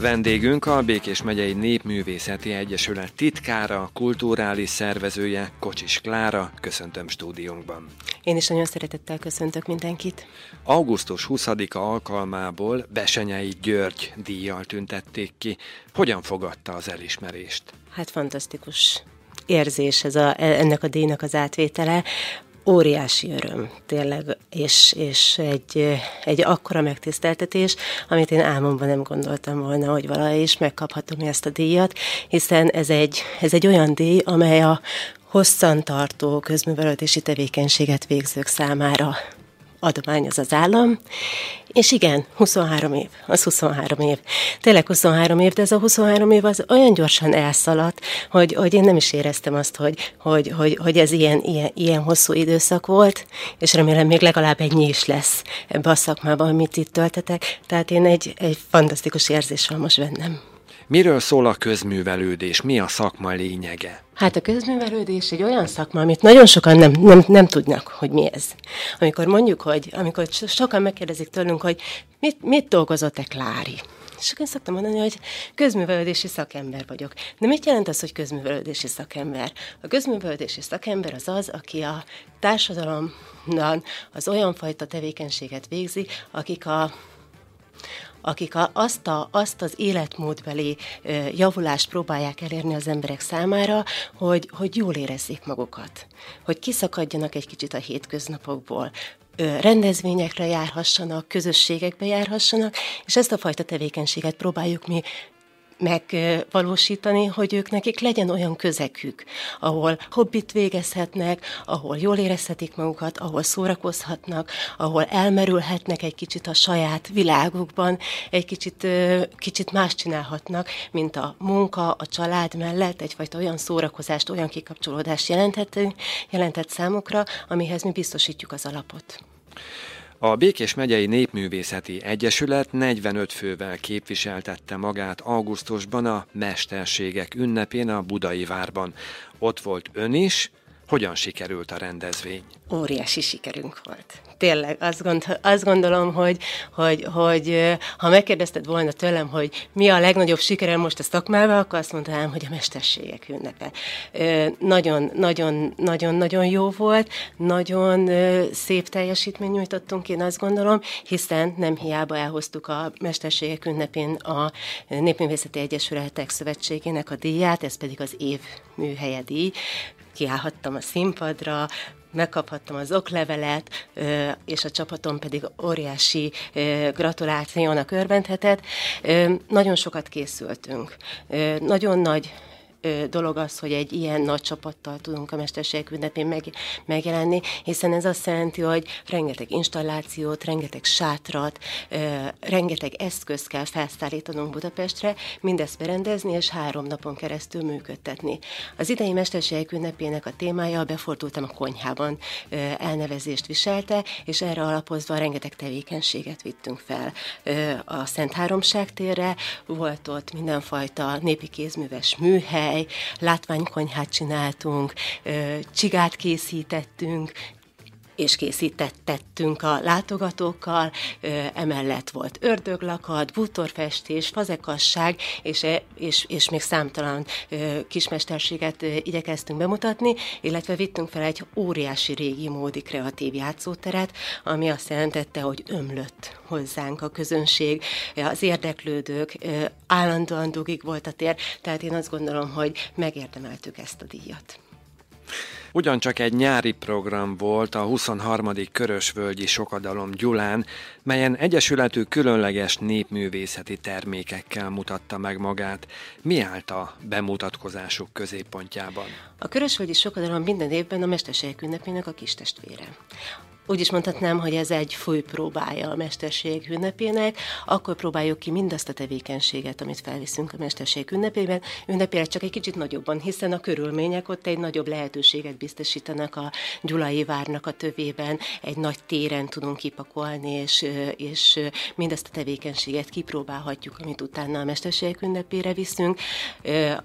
Vendégünk a Békés megyei Népművészeti Egyesület titkára, kulturális szervezője, Kocsis Klára. Köszöntöm stúdiónkban. Én is nagyon szeretettel köszöntök mindenkit. Augusztus 20-a alkalmából Besenyei György díjjal tüntették ki. Hogyan fogadta az elismerést? Hát fantasztikus érzés ez a, ennek a díjnak az átvétele óriási öröm, tényleg, és, és egy, egy akkora megtiszteltetés, amit én álmomban nem gondoltam volna, hogy valahogy is megkaphatom ezt a díjat, hiszen ez egy, ez egy olyan díj, amely a hosszantartó közművelődési tevékenységet végzők számára adományoz az állam, és igen, 23 év, az 23 év. Tényleg 23 év, de ez a 23 év az olyan gyorsan elszaladt, hogy, hogy én nem is éreztem azt, hogy, hogy, hogy, hogy ez ilyen, ilyen, ilyen hosszú időszak volt, és remélem még legalább ennyi is lesz ebbe a szakmában, amit itt töltetek. Tehát én egy, egy fantasztikus érzés van most bennem. Miről szól a közművelődés? Mi a szakma lényege? Hát a közművelődés egy olyan szakma, amit nagyon sokan nem, nem, nem tudnak, hogy mi ez. Amikor mondjuk, hogy amikor sokan megkérdezik tőlünk, hogy mit, mit dolgozott-e Klári? És akkor én szoktam mondani, hogy közművelődési szakember vagyok. De mit jelent az, hogy közművelődési szakember? A közművelődési szakember az az, aki a társadalomban az olyan fajta tevékenységet végzi, akik a akik a, azt, a, azt az életmódbeli javulást próbálják elérni az emberek számára, hogy, hogy jól érezzék magukat, hogy kiszakadjanak egy kicsit a hétköznapokból, rendezvényekre járhassanak, közösségekbe járhassanak, és ezt a fajta tevékenységet próbáljuk mi megvalósítani, hogy ők nekik legyen olyan közegük, ahol hobbit végezhetnek, ahol jól érezhetik magukat, ahol szórakozhatnak, ahol elmerülhetnek egy kicsit a saját világukban, egy kicsit, kicsit más csinálhatnak, mint a munka, a család mellett, egyfajta olyan szórakozást, olyan kikapcsolódást jelenthet, jelentett számukra, amihez mi biztosítjuk az alapot. A Békés megyei Népművészeti Egyesület 45 fővel képviseltette magát augusztusban a Mesterségek ünnepén a Budai Várban. Ott volt ön is, hogyan sikerült a rendezvény? Óriási sikerünk volt. Tényleg, azt, gond, azt gondolom, hogy, hogy, hogy ha megkérdezted volna tőlem, hogy mi a legnagyobb sikerem most a szakmával, akkor azt mondanám, hogy a mesterségek ünnepe. Nagyon, nagyon, nagyon, nagyon jó volt, nagyon szép teljesítmény nyújtottunk, én azt gondolom, hiszen nem hiába elhoztuk a mesterségek ünnepén a Népművészeti Egyesületek Szövetségének a díját, ez pedig az év műhelye díj kiállhattam a színpadra, megkaphattam az oklevelet, és a csapatom pedig óriási gratulációnak örvendhetett. Nagyon sokat készültünk. Nagyon nagy dolog az, hogy egy ilyen nagy csapattal tudunk a Mesterségek ünnepén meg, megjelenni, hiszen ez azt jelenti, hogy rengeteg installációt, rengeteg sátrat, rengeteg eszközt kell felszállítanunk Budapestre, mindezt berendezni és három napon keresztül működtetni. Az idei Mesterségek ünnepének a témája a Befordultam a konyhában elnevezést viselte, és erre alapozva rengeteg tevékenységet vittünk fel. A Szent Háromság térre volt ott mindenfajta népi kézműves műhely, hely, látványkonyhát csináltunk, csigát készítettünk, és készítettünk a látogatókkal, emellett volt ördöglakat, bútorfestés, fazekasság, és, e, és, és még számtalan kismesterséget igyekeztünk bemutatni, illetve vittünk fel egy óriási régi módi kreatív játszóteret, ami azt jelentette, hogy ömlött hozzánk a közönség, az érdeklődők, állandóan dugig volt a tér, tehát én azt gondolom, hogy megérdemeltük ezt a díjat. Ugyancsak egy nyári program volt a 23. Körösvölgyi Sokadalom Gyulán, melyen Egyesületük különleges népművészeti termékekkel mutatta meg magát. Mi állt a bemutatkozásuk középpontjában? A Körösvölgyi Sokadalom minden évben a Mesterségek ünnepének a kis testvére úgy is mondhatnám, hogy ez egy próbája a mesterség ünnepének, akkor próbáljuk ki mindazt a tevékenységet, amit felviszünk a mesterség ünnepében, ünnepére csak egy kicsit nagyobban, hiszen a körülmények ott egy nagyobb lehetőséget biztosítanak a Gyulai várnak a tövében, egy nagy téren tudunk kipakolni, és, és mindazt a tevékenységet kipróbálhatjuk, amit utána a mesterség ünnepére viszünk,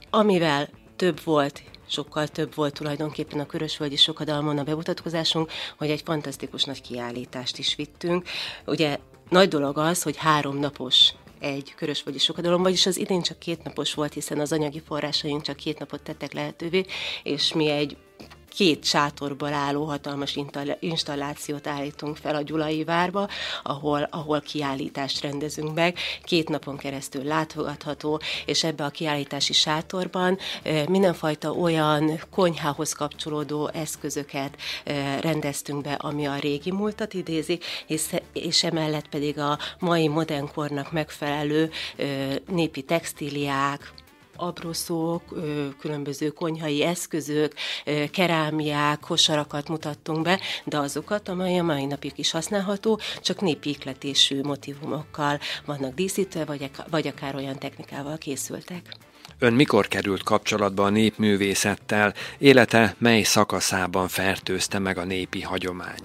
amivel több volt sokkal több volt tulajdonképpen a Körösvölgyi Sokadalmon a bemutatkozásunk, hogy egy fantasztikus nagy kiállítást is vittünk. Ugye nagy dolog az, hogy három napos egy körösvölgyi sokadalom, vagyis az idén csak két napos volt, hiszen az anyagi forrásaink csak két napot tettek lehetővé, és mi egy két sátorból álló hatalmas installációt állítunk fel a Gyulai várba, ahol, ahol kiállítást rendezünk meg, két napon keresztül látogatható, és ebbe a kiállítási sátorban mindenfajta olyan konyhához kapcsolódó eszközöket rendeztünk be, ami a régi múltat idézi, és, és emellett pedig a mai modern kornak megfelelő népi textíliák, abroszók, különböző konyhai eszközök, kerámiák, kosarakat mutattunk be, de azokat, amely a mai napig is használható, csak népi ikletésű motivumokkal vannak díszítve, vagy, vagy akár olyan technikával készültek. Ön mikor került kapcsolatba a népművészettel? Élete mely szakaszában fertőzte meg a népi hagyomány?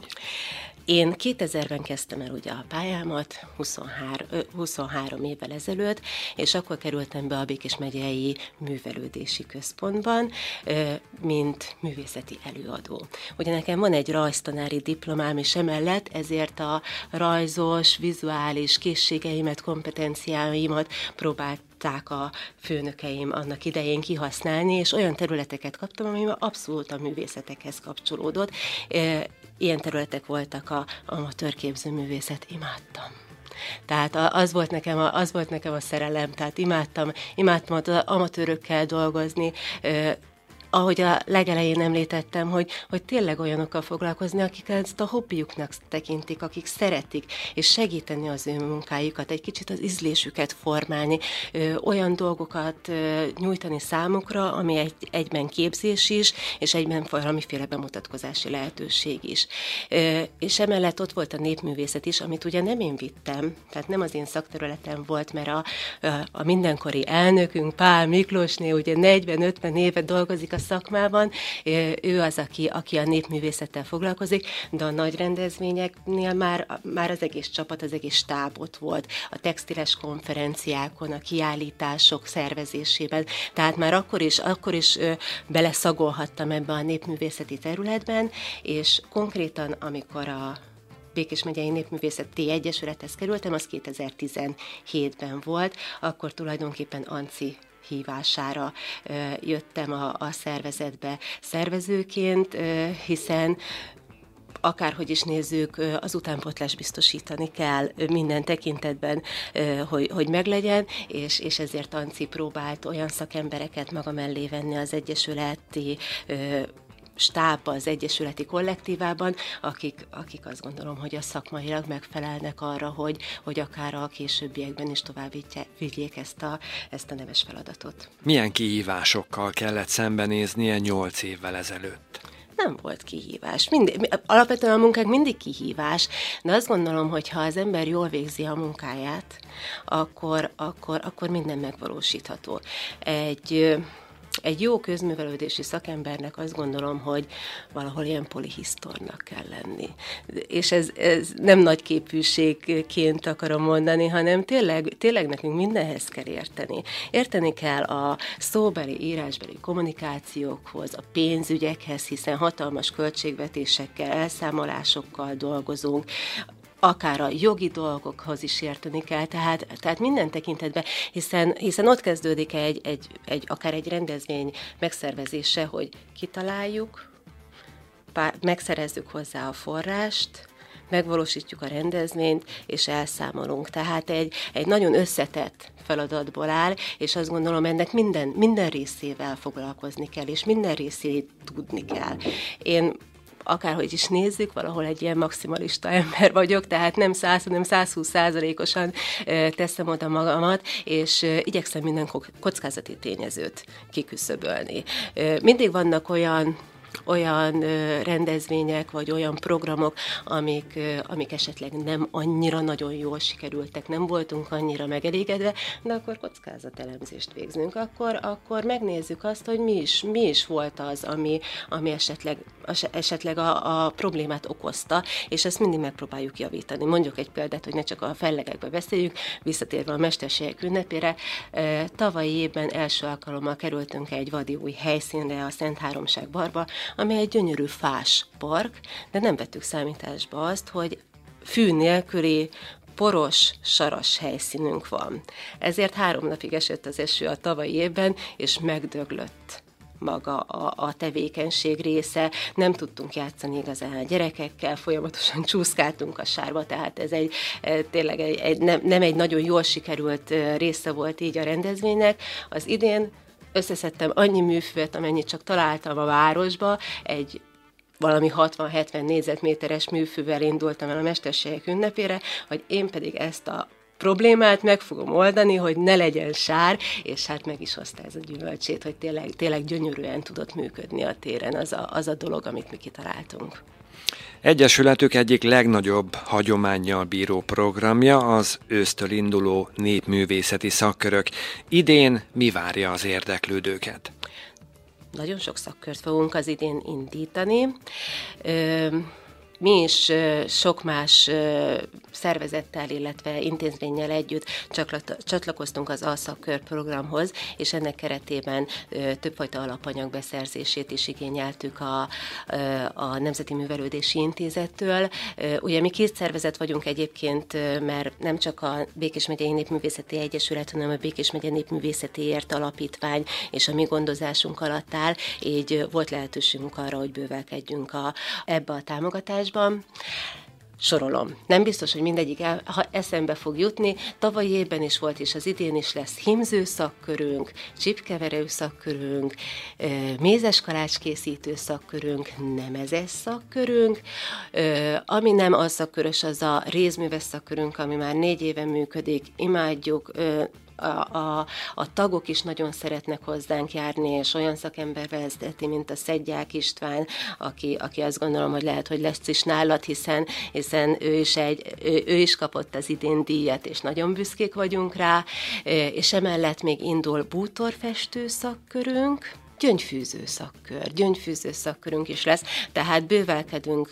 Én 2000-ben kezdtem el ugye a pályámat, 23, 23 évvel ezelőtt, és akkor kerültem be a Békés megyei művelődési központban, mint művészeti előadó. Ugye nekem van egy rajztanári diplomám is emellett, ezért a rajzos, vizuális készségeimet, kompetenciáimat próbált a főnökeim annak idején kihasználni, és olyan területeket kaptam, ami abszolút a művészetekhez kapcsolódott. Ilyen területek voltak a amatőr képzőművészet, imádtam. Tehát az volt nekem a, az volt nekem a szerelem, tehát imádtam, imádtam az amatőrökkel dolgozni, ahogy a legelején említettem, hogy, hogy tényleg olyanokkal foglalkozni, akik ezt a hobbiuknak tekintik, akik szeretik, és segíteni az ő munkájukat, egy kicsit az ízlésüket formálni, ö, olyan dolgokat ö, nyújtani számukra, ami egy, egyben képzés is, és egyben valamiféle bemutatkozási lehetőség is. Ö, és emellett ott volt a népművészet is, amit ugye nem én vittem, tehát nem az én szakterületem volt, mert a, a mindenkori elnökünk, Pál Miklósné ugye 40-50 éve dolgozik a szakmában, ő az, aki, aki a népművészettel foglalkozik, de a nagy rendezvényeknél már, már az egész csapat, az egész stáb ott volt, a textiles konferenciákon, a kiállítások szervezésében, tehát már akkor is, akkor is beleszagolhattam ebbe a népművészeti területben, és konkrétan, amikor a Békés megyei Népművészeti Egyesülethez kerültem, az 2017-ben volt, akkor tulajdonképpen Anci hívására jöttem a, a szervezetbe szervezőként, hiszen akárhogy is nézzük, az utánpotlás biztosítani kell minden tekintetben, hogy, hogy meglegyen, és, és ezért Anci próbált olyan szakembereket maga mellé venni az Egyesületi stábban, az Egyesületi Kollektívában, akik, akik azt gondolom, hogy a szakmailag megfelelnek arra, hogy, hogy akár a későbbiekben is tovább vigyék ezt a, ezt a neves feladatot. Milyen kihívásokkal kellett szembenéznie nyolc évvel ezelőtt? nem volt kihívás. Mindig, alapvetően a munkák mindig kihívás, de azt gondolom, hogy ha az ember jól végzi a munkáját, akkor, akkor, akkor minden megvalósítható. Egy egy jó közművelődési szakembernek azt gondolom, hogy valahol ilyen polihisztornak kell lenni. És ez, ez nem nagy képűségként akarom mondani, hanem tényleg, tényleg nekünk mindenhez kell érteni. Érteni kell a szóbeli, írásbeli kommunikációkhoz, a pénzügyekhez, hiszen hatalmas költségvetésekkel, elszámolásokkal dolgozunk, akár a jogi dolgokhoz is érteni kell, tehát, tehát minden tekintetben, hiszen, hiszen ott kezdődik egy, egy, egy, akár egy rendezvény megszervezése, hogy kitaláljuk, pár, megszerezzük hozzá a forrást, megvalósítjuk a rendezvényt, és elszámolunk. Tehát egy, egy nagyon összetett feladatból áll, és azt gondolom, ennek minden, minden részével foglalkozni kell, és minden részét tudni kell. Én akárhogy is nézzük, valahol egy ilyen maximalista ember vagyok, tehát nem 100, hanem 120 százalékosan teszem oda magamat, és igyekszem minden kockázati tényezőt kiküszöbölni. Mindig vannak olyan olyan rendezvények, vagy olyan programok, amik, amik esetleg nem annyira nagyon jól sikerültek, nem voltunk annyira megelégedve, de akkor kockázatelemzést végzünk, akkor, akkor megnézzük azt, hogy mi is, mi is volt az, ami, ami esetleg, esetleg a, a problémát okozta, és ezt mindig megpróbáljuk javítani. Mondjuk egy példát, hogy ne csak a fellegekbe beszéljük, visszatérve a mesterségek ünnepére. Tavalyi évben első alkalommal kerültünk egy vadi új helyszínre, a Szent Háromság Barba, ami egy gyönyörű fás park, de nem vettük számításba azt, hogy fű nélküli poros, saras helyszínünk van. Ezért három napig esett az eső a tavalyi évben, és megdöglött maga a, a tevékenység része. Nem tudtunk játszani igazán a gyerekekkel, folyamatosan csúszkáltunk a sárba, tehát ez egy e, tényleg egy, egy, nem, nem egy nagyon jól sikerült e, része volt így a rendezvénynek. Az idén összeszedtem annyi műfőt, amennyit csak találtam a városba, egy valami 60-70 négyzetméteres műfűvel indultam el a mesterségek ünnepére, hogy én pedig ezt a problémát meg fogom oldani, hogy ne legyen sár, és hát meg is hozta ez a gyümölcsét, hogy tényleg, tényleg gyönyörűen tudott működni a téren az a, az a dolog, amit mi kitaláltunk. Egyesületük egyik legnagyobb hagyományjal bíró programja az ősztől induló népművészeti szakkörök. Idén mi várja az érdeklődőket? Nagyon sok szakkört fogunk az idén indítani. Ö- mi is sok más szervezettel, illetve intézménnyel együtt csatlakoztunk az Alszakkör programhoz, és ennek keretében többfajta alapanyag beszerzését is igényeltük a, a Nemzeti Művelődési Intézettől. Ugye mi két szervezet vagyunk egyébként, mert nem csak a Békés megyei Népművészeti Egyesület, hanem a Békés megyei Népművészeti Ért Alapítvány és a mi gondozásunk alatt áll, így volt lehetőségünk arra, hogy bővelkedjünk a, ebbe a támogatásba adásban. Sorolom. Nem biztos, hogy mindegyik el, ha eszembe fog jutni. Tavalyi évben is volt, és az idén is lesz himző szakkörünk, csipkeverő szakkörünk, mézes kalács készítő szakkörünk, nemezes szakkörünk. Ami nem az szakkörös, az a rézműves szakkörünk, ami már négy éve működik. Imádjuk, a, a, a tagok is nagyon szeretnek hozzánk járni, és olyan szakember vezeti, mint a Szedják István, aki, aki azt gondolom, hogy lehet, hogy lesz is nálad, hiszen, hiszen ő, is egy, ő, ő is kapott az idén díjat, és nagyon büszkék vagyunk rá, és emellett még indul bútorfestő szakkörünk, gyöngyfűző szakkör, gyöngyfűző szakkörünk is lesz, tehát bővelkedünk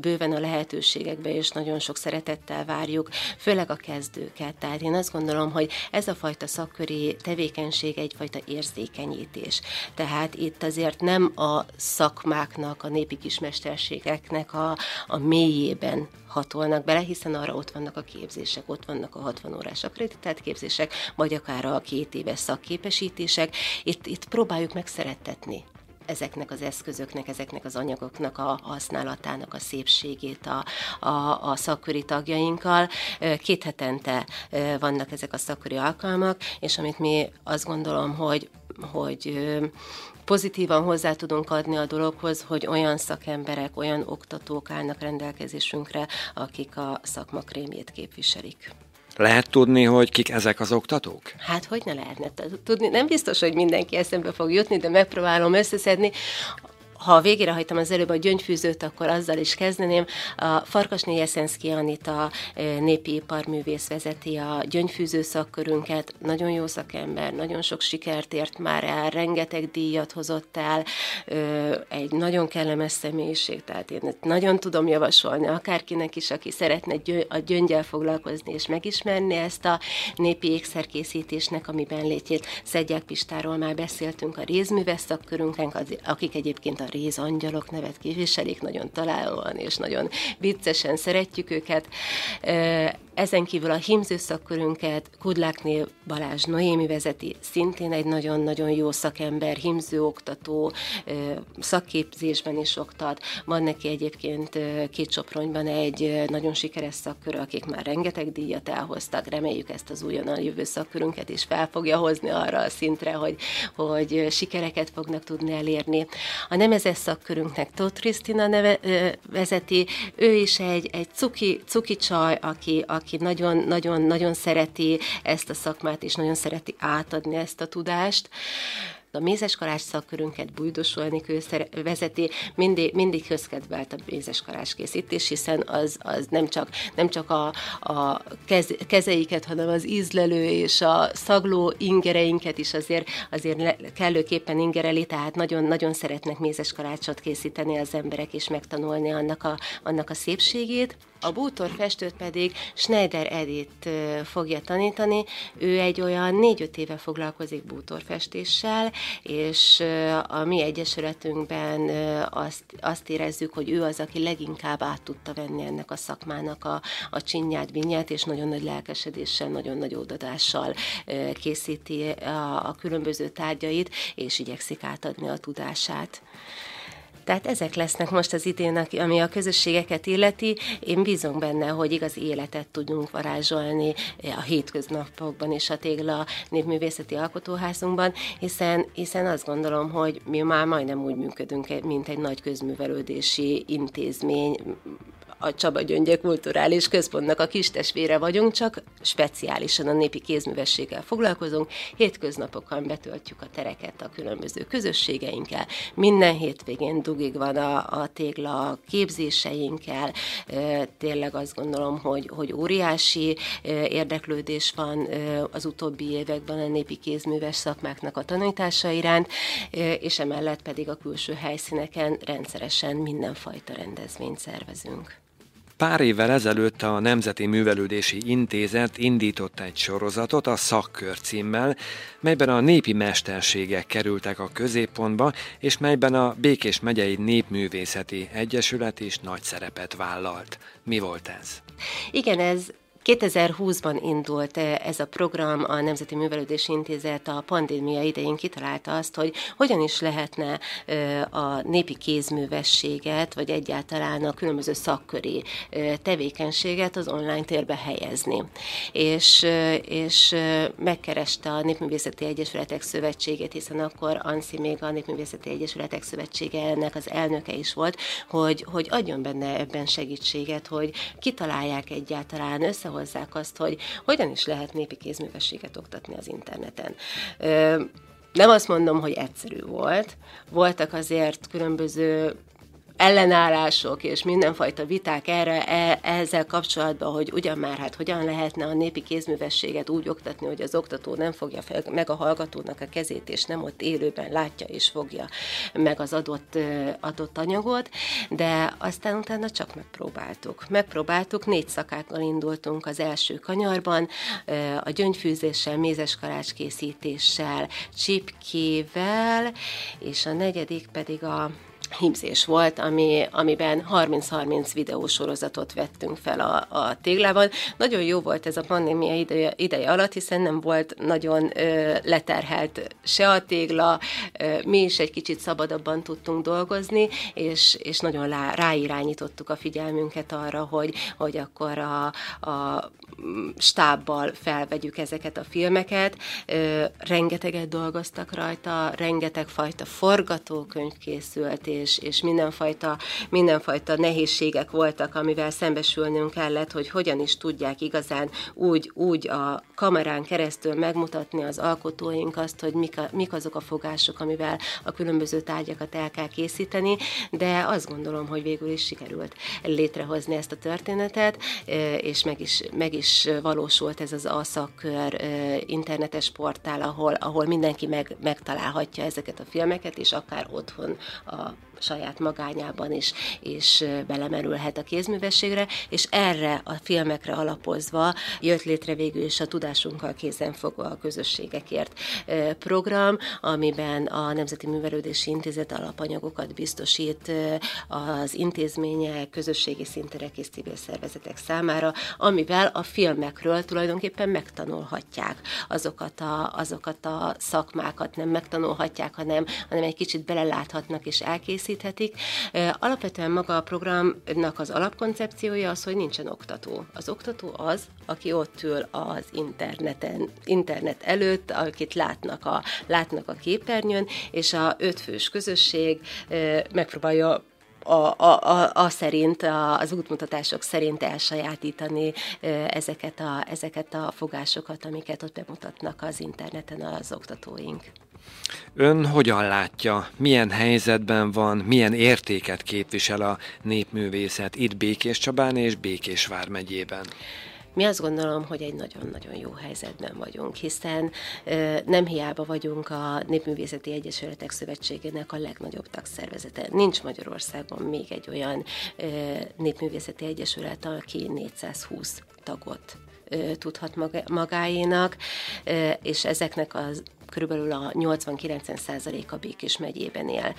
bőven a lehetőségekbe, és nagyon sok szeretettel várjuk, főleg a kezdőket. Tehát én azt gondolom, hogy ez a fajta szakköri tevékenység egyfajta érzékenyítés. Tehát itt azért nem a szakmáknak, a népi kismesterségeknek a, a mélyében hatolnak bele, hiszen arra ott vannak a képzések, ott vannak a 60 órás akreditált képzések, vagy akár a két éves szakképesítések. Itt, itt próbáljuk megszerettetni ezeknek az eszközöknek, ezeknek az anyagoknak a használatának a szépségét a, a, a szakköri tagjainkkal. Két hetente vannak ezek a szakköri alkalmak, és amit mi azt gondolom, hogy hogy pozitívan hozzá tudunk adni a dologhoz, hogy olyan szakemberek, olyan oktatók állnak rendelkezésünkre, akik a szakma krémjét képviselik. Lehet tudni, hogy kik ezek az oktatók? Hát hogy ne lehetne tudni? Nem biztos, hogy mindenki eszembe fog jutni, de megpróbálom összeszedni ha végére hagytam az előbb a gyöngyfűzőt, akkor azzal is kezdeném. A Farkasné Jeszenszki Anita népi iparművész vezeti a gyöngyfűző szakkörünket. Nagyon jó szakember, nagyon sok sikert ért már el, rengeteg díjat hozott el, egy nagyon kellemes személyiség, tehát én nagyon tudom javasolni akárkinek is, aki szeretne a gyöngyel foglalkozni és megismerni ezt a népi ékszerkészítésnek, amiben létjét. Szedják Pistáról már beszéltünk a rézműves szakkörünknek, akik egyébként a rézangyalok nevet képviselik, nagyon találóan és nagyon viccesen szeretjük őket. Ezen kívül a hímző szakkörünket Kudlákné Balázs Noémi vezeti, szintén egy nagyon-nagyon jó szakember, hímző oktató, szakképzésben is oktat. Van neki egyébként két Sopronyban egy nagyon sikeres szakkör, akik már rengeteg díjat elhoztak. Reméljük ezt az újonnan jövő szakkörünket is fel fogja hozni arra a szintre, hogy, hogy sikereket fognak tudni elérni. A nemezes szakkörünknek Tóth Krisztina neve, vezeti, ő is egy, egy cuki, cuki csaj, aki, aki aki nagyon-nagyon-nagyon szereti ezt a szakmát, és nagyon szereti átadni ezt a tudást. A mézes kalács szakkörünket Bújdosolni ő vezeti, mindig, mindig közkedvelt a mézes kalács készítés, hiszen az, az nem csak, nem csak a, a kez, kezeiket, hanem az ízlelő és a szagló ingereinket is azért, azért kellőképpen ingereli, tehát nagyon-nagyon szeretnek mézes kalácsot készíteni az emberek, és megtanulni annak a, annak a szépségét. A bútorfestőt pedig Schneider Edith fogja tanítani. Ő egy olyan négy-öt éve foglalkozik bútorfestéssel, és a mi egyesületünkben azt, azt érezzük, hogy ő az, aki leginkább át tudta venni ennek a szakmának a, a csinyát, vinyát, és nagyon nagy lelkesedéssel, nagyon nagy ódadással készíti a, a különböző tárgyait, és igyekszik átadni a tudását. Tehát ezek lesznek most az idén, ami a közösségeket illeti. Én bízom benne, hogy igaz életet tudunk varázsolni a hétköznapokban és a Tégla Népművészeti Alkotóházunkban, hiszen, hiszen azt gondolom, hogy mi már majdnem úgy működünk, mint egy nagy közművelődési intézmény, a Csaba Gyöngye Kulturális Központnak a kistestvére vagyunk, csak speciálisan a népi kézművességgel foglalkozunk. Hétköznapokon betöltjük a tereket a különböző közösségeinkkel. Minden hétvégén dugig van a, a tégla képzéseinkkel. Tényleg azt gondolom, hogy, hogy óriási érdeklődés van az utóbbi években a népi kézműves szakmáknak a tanítása iránt, és emellett pedig a külső helyszíneken rendszeresen mindenfajta rendezvényt szervezünk. Pár évvel ezelőtt a Nemzeti Művelődési Intézet indított egy sorozatot a Szakkör címmel, melyben a népi mesterségek kerültek a középpontba, és melyben a Békés megyei Népművészeti Egyesület is nagy szerepet vállalt. Mi volt ez? Igen, ez 2020-ban indult eh, ez a program, a Nemzeti Művelődési Intézet a pandémia idején kitalálta azt, hogy hogyan is lehetne eh, a népi kézművességet, vagy egyáltalán a különböző szakköri eh, tevékenységet az online térbe helyezni. És, és megkereste a Népművészeti Egyesületek Szövetségét, hiszen akkor Anszi még a Népművészeti Egyesületek Szövetsége ennek az elnöke is volt, hogy, hogy adjon benne ebben segítséget, hogy kitalálják egyáltalán össze összehozzák azt, hogy hogyan is lehet népi kézművességet oktatni az interneten. Nem azt mondom, hogy egyszerű volt. Voltak azért különböző ellenállások és mindenfajta viták erre, e, ezzel kapcsolatban, hogy ugyan már hát hogyan lehetne a népi kézművességet úgy oktatni, hogy az oktató nem fogja fel, meg a hallgatónak a kezét, és nem ott élőben látja és fogja meg az adott, adott anyagot, de aztán utána csak megpróbáltuk. Megpróbáltuk, négy szakákkal indultunk az első kanyarban, a gyöngyfűzéssel, mézes karácskészítéssel, csipkével, és a negyedik pedig a himzés volt, ami, amiben 30-30 videósorozatot vettünk fel a, a téglában. Nagyon jó volt ez a pandémia ideje, ideje alatt, hiszen nem volt nagyon ö, leterhelt se a tégla, ö, mi is egy kicsit szabadabban tudtunk dolgozni, és, és nagyon lá, ráirányítottuk a figyelmünket arra, hogy, hogy akkor a, a stábbal felvegyük ezeket a filmeket. Rengeteget dolgoztak rajta, rengeteg fajta forgatókönyv készült, és, és mindenfajta, mindenfajta nehézségek voltak, amivel szembesülnünk kellett, hogy hogyan is tudják igazán úgy, úgy a kamerán keresztül megmutatni az alkotóink azt, hogy mik, a, mik azok a fogások, amivel a különböző tárgyakat el kell készíteni, de azt gondolom, hogy végül is sikerült létrehozni ezt a történetet, és meg is, meg is valósult ez az alszakkör internetes portál, ahol, ahol mindenki meg, megtalálhatja ezeket a filmeket, és akár otthon a saját magányában is, és belemerülhet a kézművességre, és erre a filmekre alapozva jött létre végül is a Tudásunkkal kézenfogva a közösségekért program, amiben a Nemzeti Művelődési Intézet alapanyagokat biztosít az intézmények, közösségi szinterek és civil szervezetek számára, amivel a filmekről tulajdonképpen megtanulhatják azokat a, azokat a szakmákat, nem megtanulhatják, hanem, hanem egy kicsit beleláthatnak és elkészítik, készíthetik. Alapvetően maga a programnak az alapkoncepciója az, hogy nincsen oktató. Az oktató az, aki ott ül az interneten, internet előtt, akit látnak a, látnak a képernyőn, és a ötfős közösség megpróbálja a, a, a, a szerint, a, az útmutatások szerint elsajátítani ezeket a, ezeket a fogásokat, amiket ott bemutatnak az interneten az oktatóink. Ön hogyan látja, milyen helyzetben van, milyen értéket képvisel a népművészet itt Békés Csabán és Békés vármegyében? Mi azt gondolom, hogy egy nagyon-nagyon jó helyzetben vagyunk, hiszen nem hiába vagyunk a Népművészeti Egyesületek Szövetségének a legnagyobb tagszervezete. Nincs Magyarországon még egy olyan Népművészeti Egyesület, aki 420 tagot tudhat magáénak, és ezeknek az körülbelül a 80-90 a Békés megyében él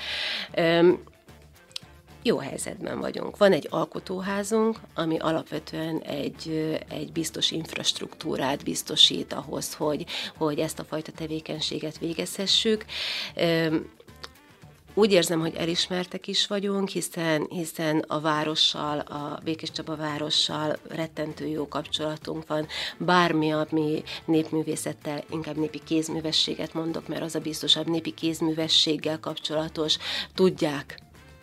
jó helyzetben vagyunk. Van egy alkotóházunk, ami alapvetően egy, egy biztos infrastruktúrát biztosít ahhoz, hogy, hogy ezt a fajta tevékenységet végezhessük. Úgy érzem, hogy elismertek is vagyunk, hiszen, hiszen a várossal, a Békés Csaba várossal rettentő jó kapcsolatunk van. Bármi, ami népművészettel, inkább népi kézművességet mondok, mert az a biztosabb népi kézművességgel kapcsolatos, tudják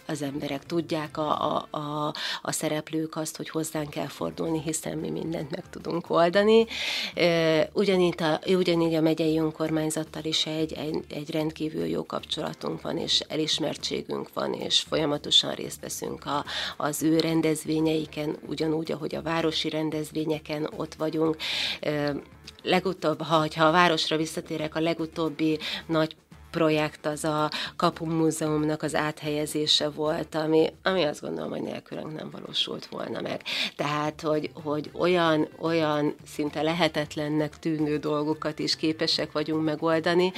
az emberek, tudják a, a, a, a szereplők azt, hogy hozzánk kell fordulni, hiszen mi mindent meg tudunk oldani. Ugyanígy a, ugyanígy a megyei önkormányzattal is egy, egy, egy rendkívül jó kapcsolatunk van, és elismertségünk van, és folyamatosan részt veszünk a, az ő rendezvényeiken, ugyanúgy, ahogy a városi rendezvényeken ott vagyunk legutóbb, ha, ha a városra visszatérek, a legutóbbi nagy projekt az a Kapu Múzeumnak az áthelyezése volt, ami, ami azt gondolom, hogy nélkülünk nem valósult volna meg. Tehát, hogy, hogy olyan, olyan szinte lehetetlennek tűnő dolgokat is képesek vagyunk megoldani,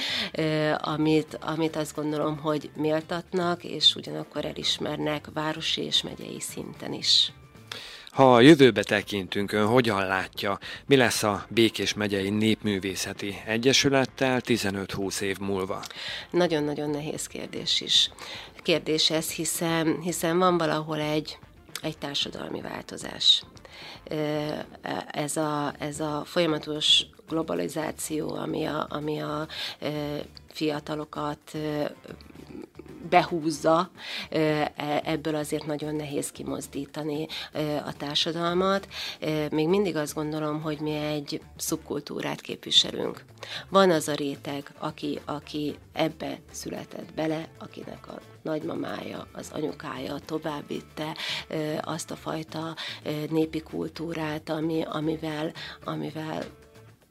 amit, amit azt gondolom, hogy méltatnak, és ugyanakkor elismernek városi és megyei szinten is. Ha a jövőbe tekintünk, ön hogyan látja, mi lesz a Békés megyei Népművészeti Egyesülettel 15-20 év múlva? Nagyon-nagyon nehéz kérdés is. Kérdés ez, hiszen, hiszen van valahol egy, egy társadalmi változás. Ez a, ez a folyamatos globalizáció, ami a, ami a fiatalokat behúzza, e, ebből azért nagyon nehéz kimozdítani a társadalmat. Még mindig azt gondolom, hogy mi egy szubkultúrát képviselünk. Van az a réteg, aki, aki ebbe született bele, akinek a nagymamája, az anyukája továbbvitte azt a fajta népi kultúrát, ami, amivel, amivel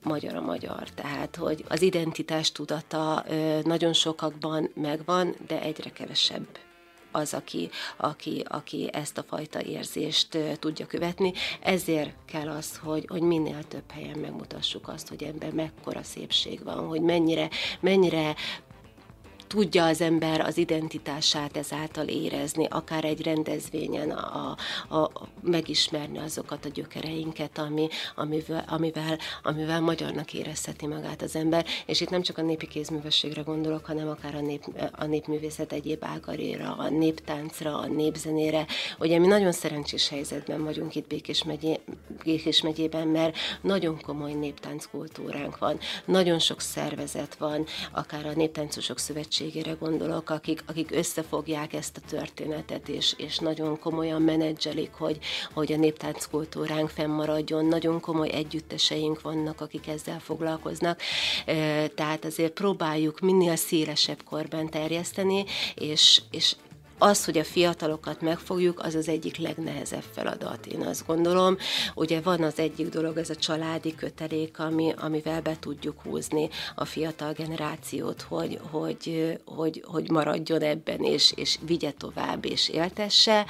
magyar a magyar. Tehát, hogy az identitás tudata nagyon sokakban megvan, de egyre kevesebb az, aki, aki, aki ezt a fajta érzést tudja követni. Ezért kell az, hogy, hogy minél több helyen megmutassuk azt, hogy ebben mekkora szépség van, hogy mennyire, mennyire tudja az ember az identitását ezáltal érezni, akár egy rendezvényen a, a, a, megismerni azokat a gyökereinket, ami, amivel, amivel, amivel magyarnak érezheti magát az ember. És itt nem csak a népi kézművességre gondolok, hanem akár a, nép, a népművészet egyéb ágaréra, a néptáncra, a népzenére. Ugye mi nagyon szerencsés helyzetben vagyunk itt Békés, megyé, Békés megyében, mert nagyon komoly néptánckultúránk van, nagyon sok szervezet van, akár a Néptáncosok Szövetség szövetségére gondolok, akik, akik összefogják ezt a történetet, és, és nagyon komolyan menedzselik, hogy, hogy a néptánc kultúránk fennmaradjon. Nagyon komoly együtteseink vannak, akik ezzel foglalkoznak. Tehát azért próbáljuk minél szélesebb korban terjeszteni, és, és az, hogy a fiatalokat megfogjuk, az az egyik legnehezebb feladat, én azt gondolom. Ugye van az egyik dolog, ez a családi kötelék, ami, amivel be tudjuk húzni a fiatal generációt, hogy, hogy, hogy, hogy maradjon ebben, és, és vigye tovább, és éltesse.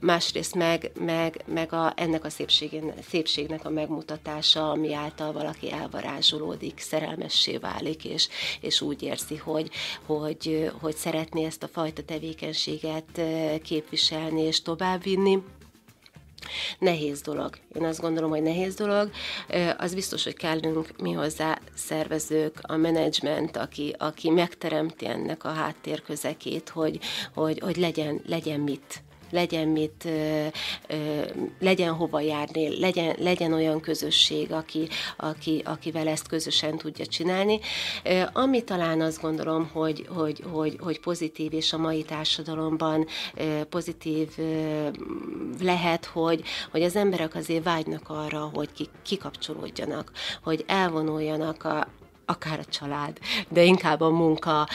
Másrészt meg, meg, meg a, ennek a szépségnek a megmutatása, ami által valaki elvarázsolódik, szerelmessé válik, és, és úgy érzi, hogy, hogy, hogy szeretné ezt a fajta tevékenységet tevékenységet képviselni és továbbvinni. Nehéz dolog. Én azt gondolom, hogy nehéz dolog. Az biztos, hogy kellünk mi hozzá szervezők, a menedzsment, aki, aki megteremti ennek a háttérközekét, hogy, hogy, hogy legyen, legyen mit legyen mit, legyen hova járni, legyen, legyen olyan közösség, aki, aki, akivel ezt közösen tudja csinálni. Ami talán azt gondolom, hogy, hogy, hogy, hogy pozitív, és a mai társadalomban pozitív lehet, hogy, hogy az emberek azért vágynak arra, hogy kikapcsolódjanak, hogy elvonuljanak a, akár a család, de inkább a munka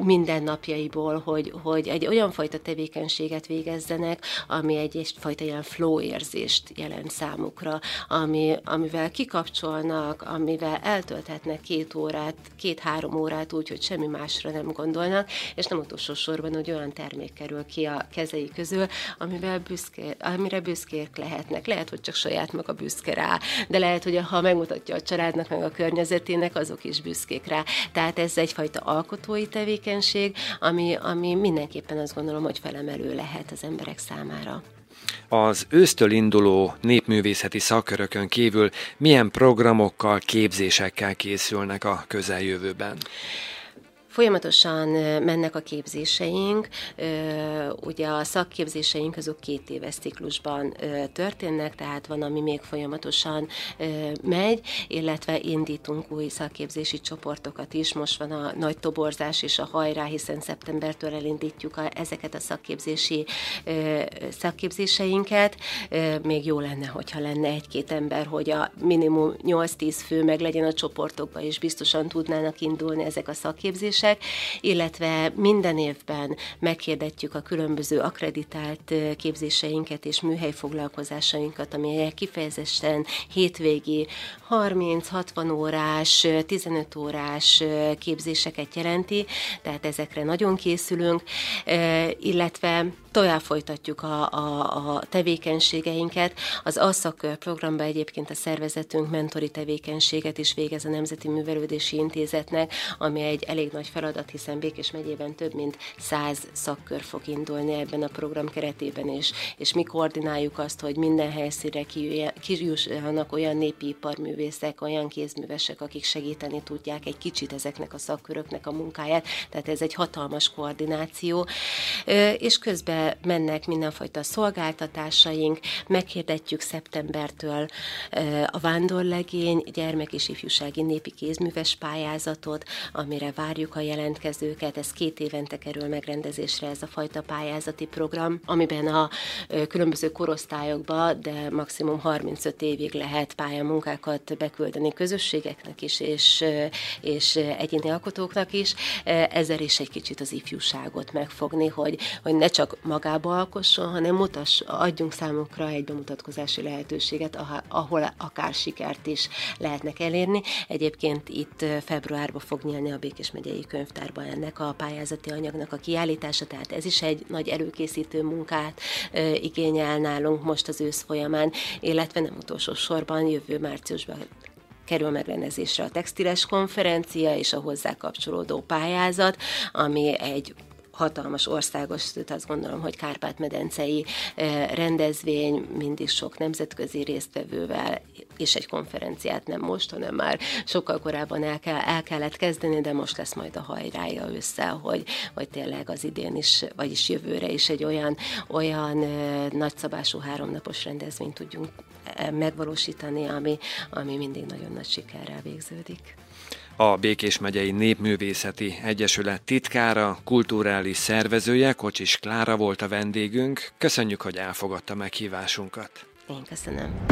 mindennapjaiból, hogy, hogy egy olyan fajta tevékenységet végezzenek, ami egy egyfajta ilyen flow érzést jelent számukra, ami, amivel kikapcsolnak, amivel eltölthetnek két órát, két-három órát úgy, hogy semmi másra nem gondolnak, és nem utolsó sorban, hogy olyan termék kerül ki a kezei közül, amivel büszké, amire büszkék lehetnek. Lehet, hogy csak saját maga büszke rá, de lehet, hogy ha megmutatja a családnak, meg a környezetének, azok is büszkék rá. Tehát ez egyfajta alkotói tevékenység, ami, ami mindenképpen azt gondolom, hogy felemelő lehet az emberek számára. Az ősztől induló népművészeti szakkörökön kívül milyen programokkal, képzésekkel készülnek a közeljövőben? Folyamatosan mennek a képzéseink, ugye a szakképzéseink azok két éves ciklusban történnek, tehát van, ami még folyamatosan megy, illetve indítunk új szakképzési csoportokat is. Most van a nagy toborzás és a hajrá, hiszen szeptembertől elindítjuk a, ezeket a szakképzési szakképzéseinket. Még jó lenne, hogyha lenne egy-két ember, hogy a minimum 8-10 fő meg legyen a csoportokban, és biztosan tudnának indulni ezek a szakképzések képzések, illetve minden évben meghirdetjük a különböző akreditált képzéseinket és műhelyfoglalkozásainkat, amelyek kifejezetten hétvégi 30-60 órás, 15 órás képzéseket jelenti, tehát ezekre nagyon készülünk, illetve tovább folytatjuk a, a, a tevékenységeinket. Az ASZAK programban egyébként a szervezetünk mentori tevékenységet is végez a Nemzeti Művelődési Intézetnek, ami egy elég nagy feladat, hiszen Békés megyében több mint száz szakkör fog indulni ebben a program keretében is, és mi koordináljuk azt, hogy minden helyszínre kijussanak olyan népi iparművészek, olyan kézművesek, akik segíteni tudják egy kicsit ezeknek a szakköröknek a munkáját, tehát ez egy hatalmas koordináció, és közben mennek mindenfajta szolgáltatásaink, meghirdetjük szeptembertől a vándorlegény gyermek és ifjúsági népi kézműves pályázatot, amire várjuk a jelentkezőket. Ez két évente kerül megrendezésre ez a fajta pályázati program, amiben a különböző korosztályokba, de maximum 35 évig lehet pályamunkákat beküldeni közösségeknek is, és, és egyéni alkotóknak is. Ezzel is egy kicsit az ifjúságot megfogni, hogy, hogy ne csak magába alkosson, hanem mutass, adjunk számukra egy bemutatkozási lehetőséget, ahol akár sikert is lehetnek elérni. Egyébként itt februárban fog nyílni a Békés megyei könyvtárban ennek a pályázati anyagnak a kiállítása, tehát ez is egy nagy előkészítő munkát igényel nálunk most az ősz folyamán, illetve nem utolsó sorban jövő márciusban kerül megrendezésre a textiles konferencia és a hozzá kapcsolódó pályázat, ami egy hatalmas országos, sőt azt gondolom, hogy Kárpát-medencei rendezvény, mindig sok nemzetközi résztvevővel, és egy konferenciát nem most, hanem már sokkal korábban el, kell, el kellett kezdeni, de most lesz majd a hajrája össze, hogy, hogy tényleg az idén is, vagyis jövőre is egy olyan, olyan nagyszabású háromnapos rendezvényt tudjunk megvalósítani, ami, ami mindig nagyon nagy sikerrel végződik a Békés megyei Népművészeti Egyesület titkára, kulturális szervezője, Kocsis Klára volt a vendégünk. Köszönjük, hogy elfogadta meghívásunkat. Én köszönöm.